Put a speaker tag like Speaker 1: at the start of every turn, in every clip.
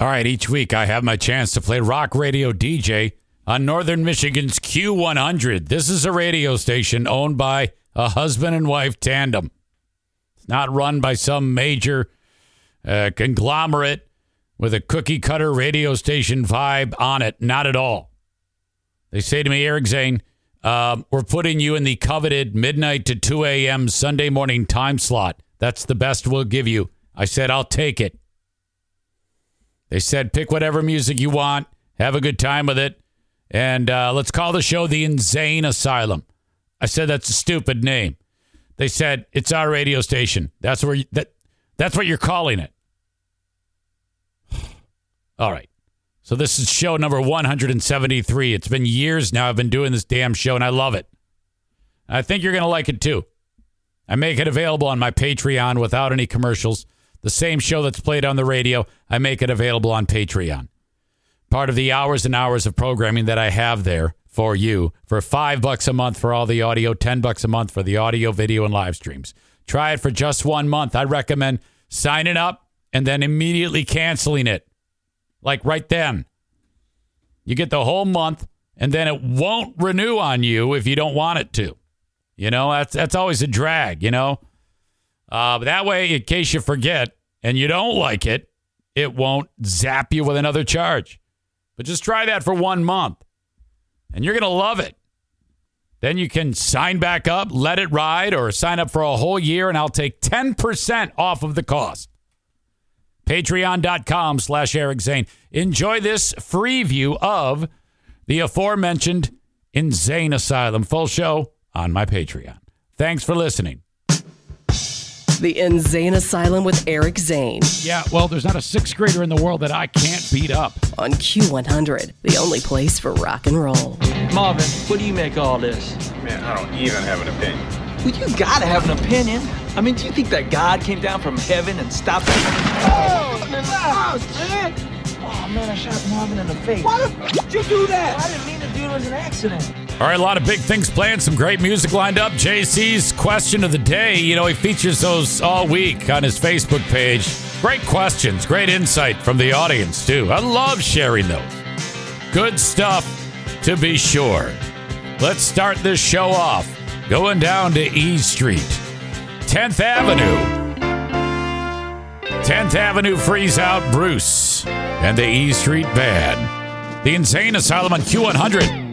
Speaker 1: All right, each week I have my chance to play rock radio DJ on Northern Michigan's Q100. This is a radio station owned by a husband and wife tandem. It's not run by some major uh, conglomerate with a cookie cutter radio station vibe on it. Not at all. They say to me, Eric Zane, um, we're putting you in the coveted midnight to 2 a.m. Sunday morning time slot. That's the best we'll give you. I said, I'll take it. They said, pick whatever music you want, have a good time with it, and uh, let's call the show the Insane Asylum. I said, that's a stupid name. They said, it's our radio station. That's where you, that that's what you're calling it. All right. So this is show number 173. It's been years now I've been doing this damn show and I love it. I think you're going to like it too. I make it available on my Patreon without any commercials. The same show that's played on the radio, I make it available on Patreon. Part of the hours and hours of programming that I have there for you for five bucks a month for all the audio, 10 bucks a month for the audio, video, and live streams. Try it for just one month. I recommend signing up and then immediately canceling it. Like right then. You get the whole month and then it won't renew on you if you don't want it to. You know, that's that's always a drag, you know? Uh, but that way, in case you forget and you don't like it, it won't zap you with another charge. But just try that for one month and you're going to love it. Then you can sign back up, let it ride, or sign up for a whole year, and I'll take 10% off of the cost. Patreon.com slash Eric Zane. Enjoy this free view of the aforementioned Insane Asylum. Full show on my Patreon. Thanks for listening.
Speaker 2: The Insane Asylum with Eric Zane
Speaker 1: Yeah, well, there's not a sixth grader in the world that I can't beat up.
Speaker 2: on Q100, the only place for rock and roll.
Speaker 3: Marvin, what do you make of all this?
Speaker 4: Man, I don't even have an opinion.
Speaker 3: Well, you gotta have an opinion. I mean, do you think that God came down from heaven and stopped us? Oh, man! Oh man, I shot Marvin in the face. Why the f- did you do that? I didn't mean to do it. It was an accident.
Speaker 1: All right, a lot of big things planned, some great music lined up. JC's question of the day, you know, he features those all week on his Facebook page. Great questions, great insight from the audience, too. I love sharing those. Good stuff, to be sure. Let's start this show off going down to E Street, 10th Avenue. 10th Avenue freeze out Bruce and the E Street Band. The Insane Asylum on Q100.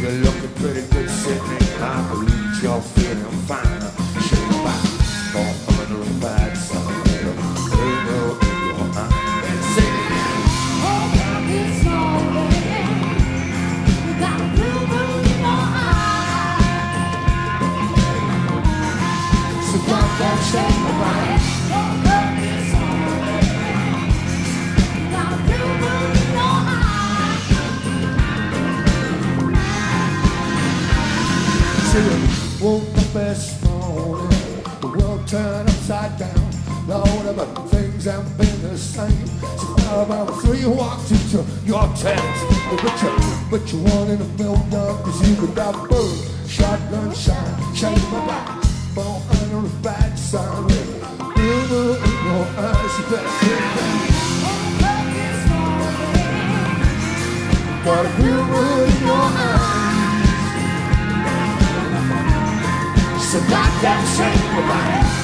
Speaker 5: You're looking pretty good sitting. I believe you're feeling fine. Upside down. Of the things haven't been the same. So how about three walked into your tent? But you, but you one in a million, cause you could got bird, shotgun shine, shake my back, born under a bad sign. River in your eyes, you better get down. Got a river in your eyes. So goddamn shame your eyes.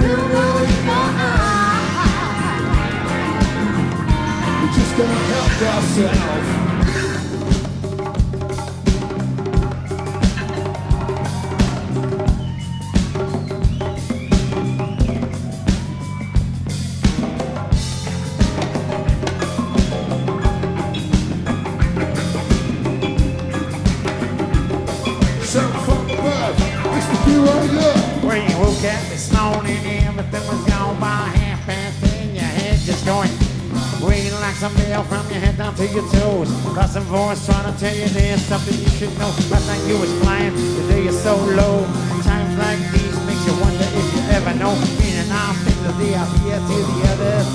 Speaker 5: You just gotta help yourself.
Speaker 6: Head down to your toes. Some voice trying to tell you there's something you should know. Last night you was flying, today you're so low. Times like these makes you wonder if you ever know. In and out, think that they are here to the others.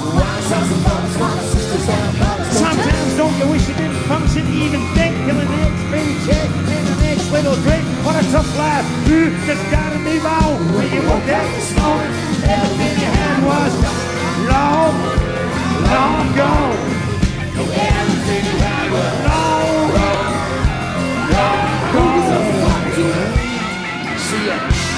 Speaker 6: Sometimes don't you wish you didn't function, even think till the next paycheck and the next little drink. What a tough life, you just gotta move on. When you woke up this morning, everything you had was long, long gone.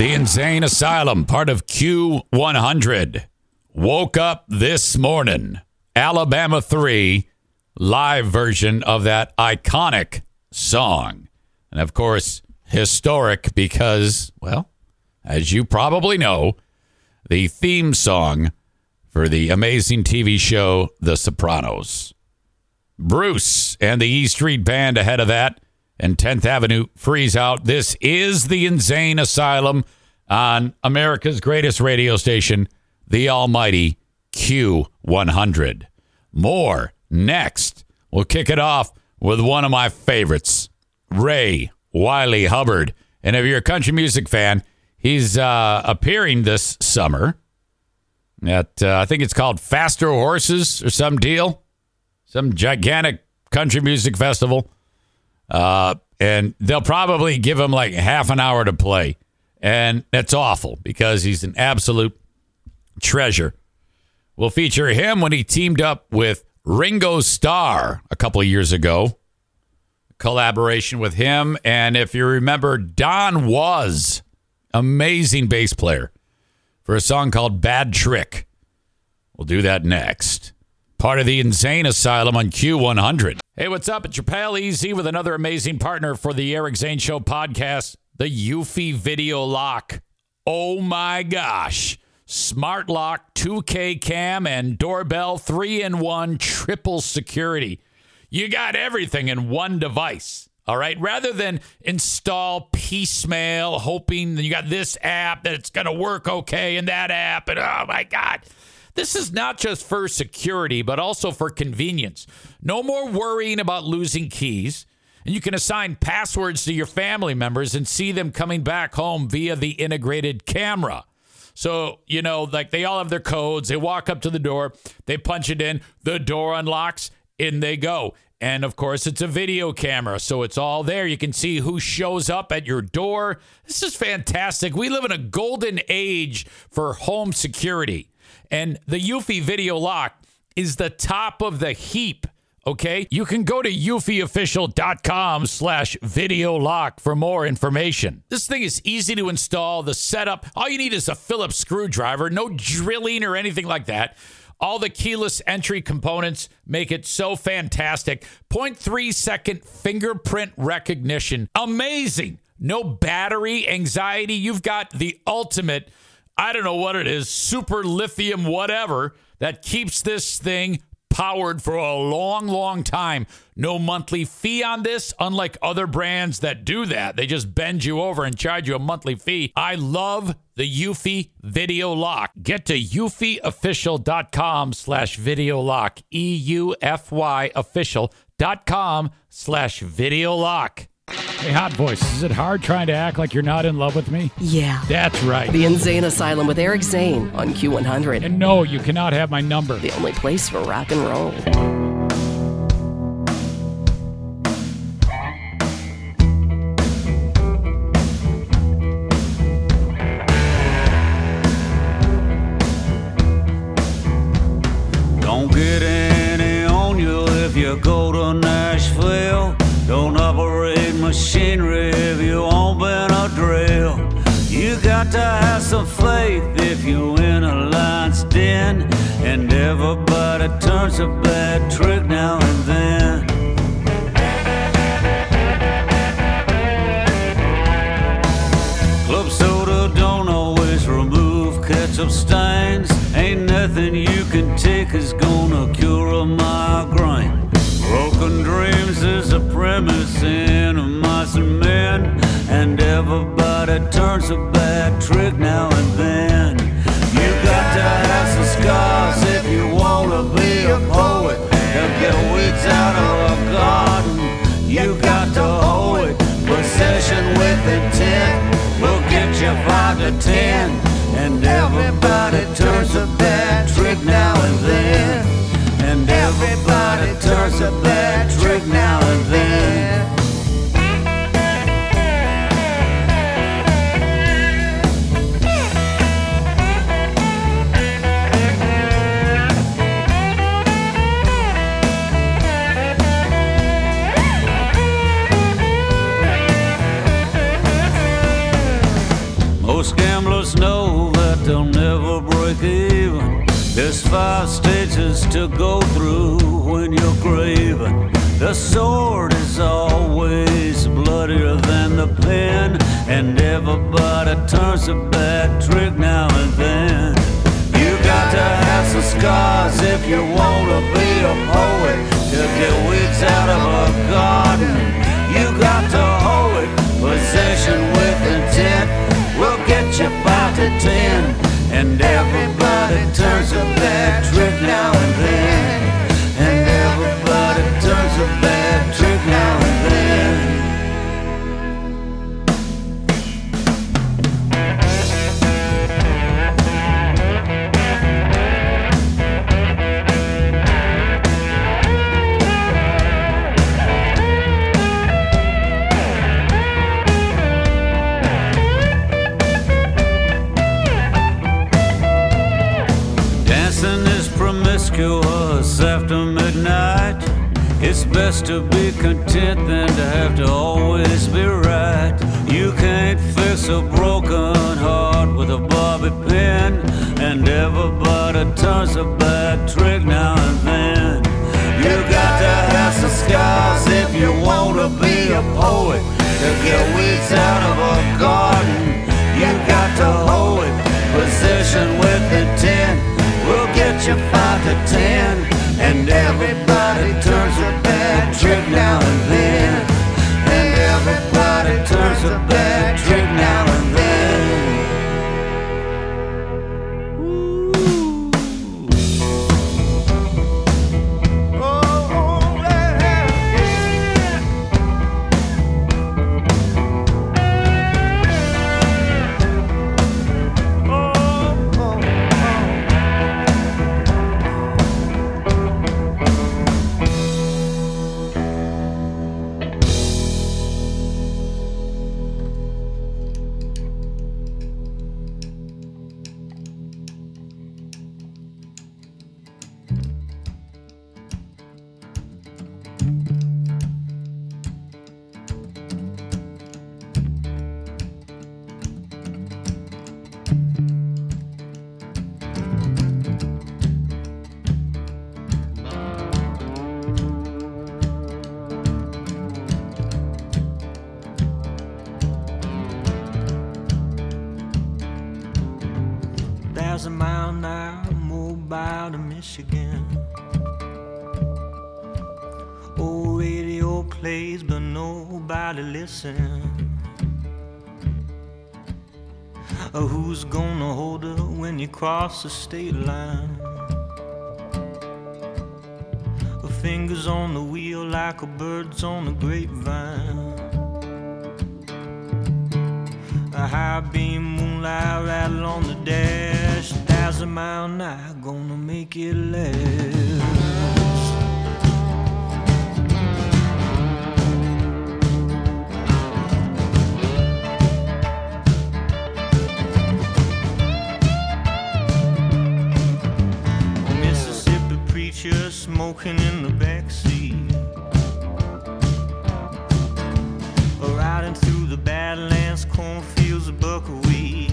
Speaker 5: The
Speaker 1: Insane Asylum, part of Q100. Woke up this morning. Alabama 3, live version of that iconic song. And of course, historic because, well, as you probably know, the theme song for the amazing TV show The Sopranos. Bruce and the E Street Band ahead of that, and 10th Avenue freeze out. This is the Insane Asylum on America's greatest radio station, the almighty Q100. More next. We'll kick it off with one of my favorites, Ray Wylie Hubbard. And if you're a country music fan, he's uh, appearing this summer at, uh, I think it's called Faster Horses or some deal, some gigantic country music festival. Uh, and they'll probably give him like half an hour to play. And that's awful because he's an absolute treasure. We'll feature him when he teamed up with Ringo Starr a couple of years ago. Collaboration with him. And if you remember, Don Was, amazing bass player, for a song called Bad Trick. We'll do that next. Part of the Insane Asylum on Q100. Hey, what's up? It's your pal Easy with another amazing partner for the Eric Zane Show podcast, the Eufy Video Lock. Oh my gosh. Smart lock, 2K cam, and doorbell, three in one, triple security. You got everything in one device. All right. Rather than install piecemeal, hoping that you got this app that it's going to work okay and that app, and oh my God. This is not just for security, but also for convenience. No more worrying about losing keys. And you can assign passwords to your family members and see them coming back home via the integrated camera. So, you know, like they all have their codes. They walk up to the door, they punch it in, the door unlocks, in they go. And of course, it's a video camera, so it's all there. You can see who shows up at your door. This is fantastic. We live in a golden age for home security. And the Eufy Video Lock is the top of the heap. Okay, you can go to eufyofficial.com slash video lock for more information. This thing is easy to install. The setup, all you need is a Phillips screwdriver, no drilling or anything like that. All the keyless entry components make it so fantastic. 0.3 second fingerprint recognition. Amazing. No battery anxiety. You've got the ultimate I don't know what it is, super lithium, whatever, that keeps this thing powered for a long, long time. No monthly fee on this, unlike other brands that do that. They just bend you over and charge you a monthly fee. I love the Eufy Video Lock. Get to eufyofficial.com slash video lock. E-U-F-Y official.com slash video lock. Hey, Hot Voice, is it hard trying to act like you're not in love with me?
Speaker 2: Yeah.
Speaker 1: That's right.
Speaker 2: The Insane Asylum with Eric Zane on Q100.
Speaker 1: And no, you cannot have my number.
Speaker 2: The only place for rock and roll.
Speaker 7: And everybody turns a bad trick now and then. Club soda don't always remove ketchup stains. Ain't nothing you can take is gonna cure a migraine. Broken dreams is a premise in a mice and men. And everybody turns a bad trick now get out of a garden, you got to hoe it. Possession with intent will get you five to ten. Out of a garden, you got to hold it. Possession a broken heart with a bobby pin, and everybody turns a bad trick now and then. You got to have some scars if you want to be a
Speaker 8: poet, to get weeds out of a nobody. Uh, who's gonna hold her when you cross the state line? Uh, fingers on the wheel like a bird's on the grapevine. A high beam moonlight rattle on the dash. A Thousand mile hour, gonna make it last. Smoking in the backseat. Riding through the Badlands, cornfields of buckwheat.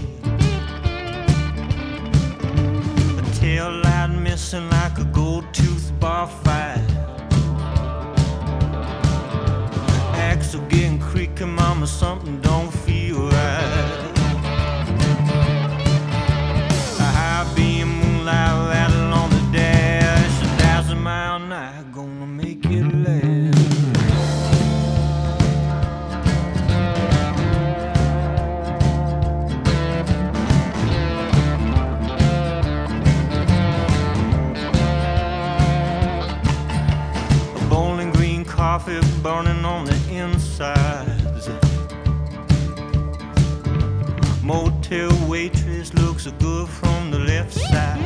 Speaker 8: A tail light missing like a gold tooth bar fight. Axle getting creaky, mama, something don't burning on the insides. Motel waitress looks good from the left side.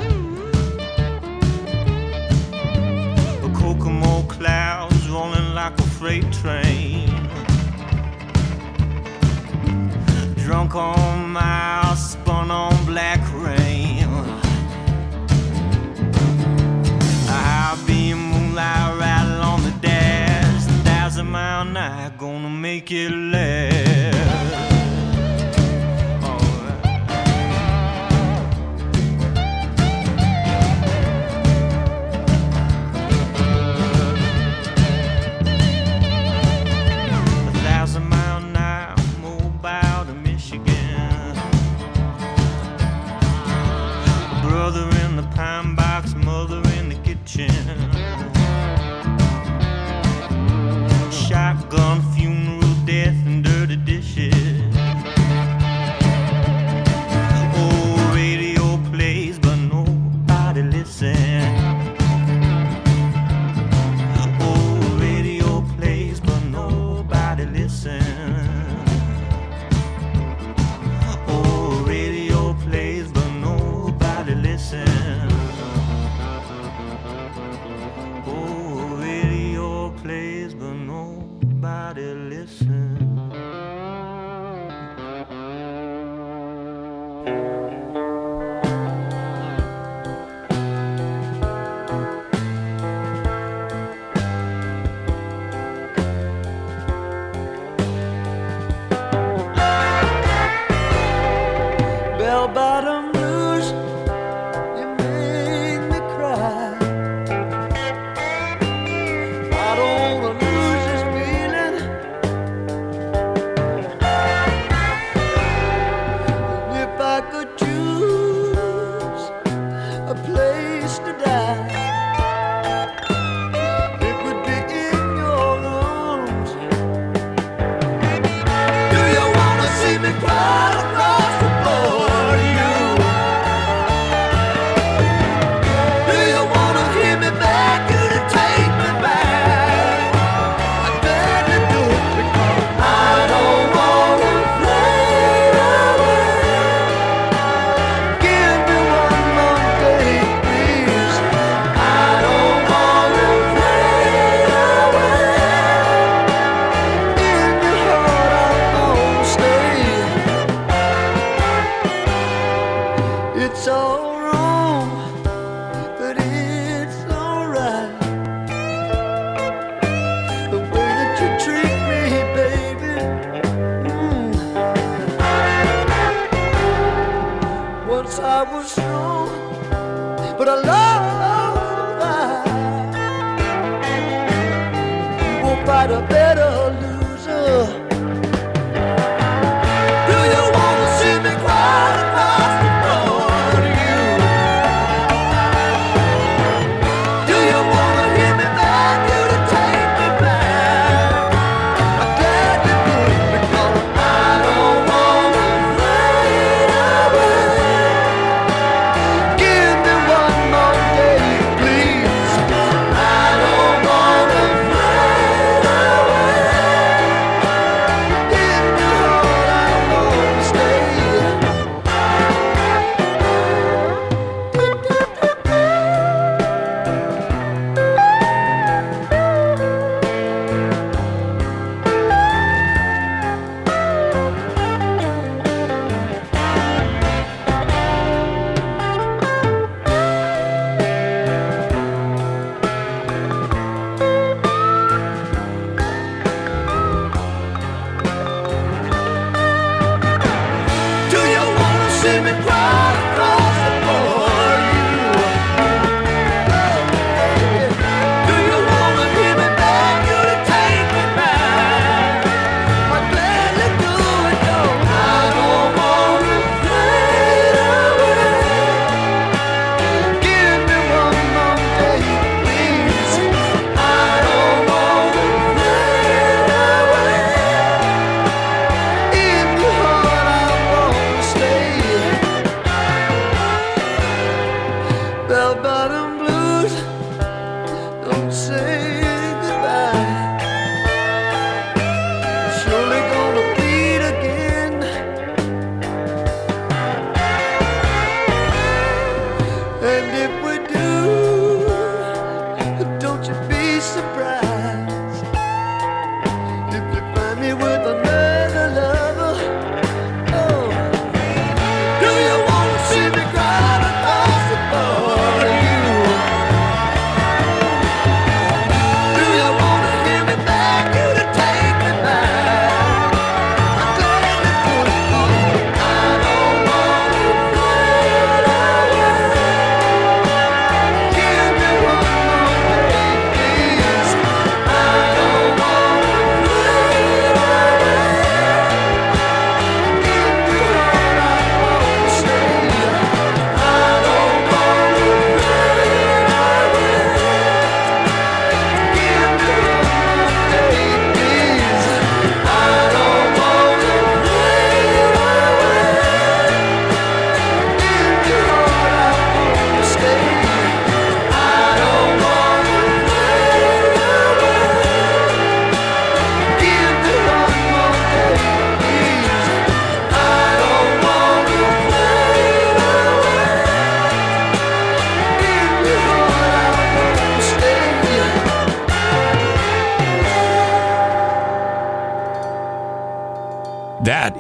Speaker 8: A Kokomo clouds rolling like a freight train. Drunk on miles, spun on black make it last.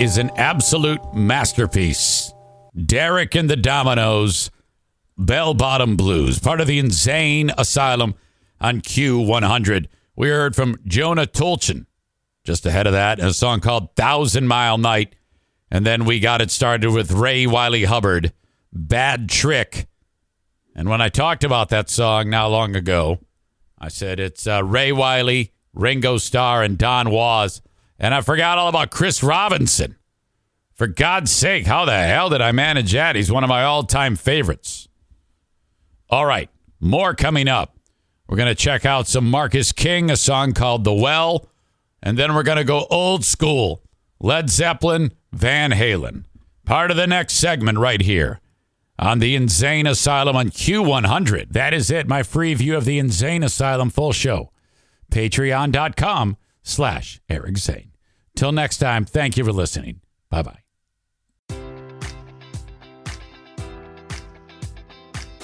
Speaker 1: Is an absolute masterpiece. Derek and the Dominos, Bell Bottom Blues, part of the Insane Asylum on Q100. We heard from Jonah Tolchin just ahead of that, a song called Thousand Mile Night. And then we got it started with Ray Wylie Hubbard, Bad Trick. And when I talked about that song not long ago, I said it's uh, Ray Wylie, Ringo Starr, and Don Was. And I forgot all about Chris Robinson. For God's sake, how the hell did I manage that? He's one of my all time favorites. All right, more coming up. We're going to check out some Marcus King, a song called The Well. And then we're going to go old school Led Zeppelin, Van Halen. Part of the next segment right here on the Insane Asylum on Q100. That is it, my free view of the Insane Asylum full show. Patreon.com slash Eric Zane. Till next time, thank you for listening. Bye bye.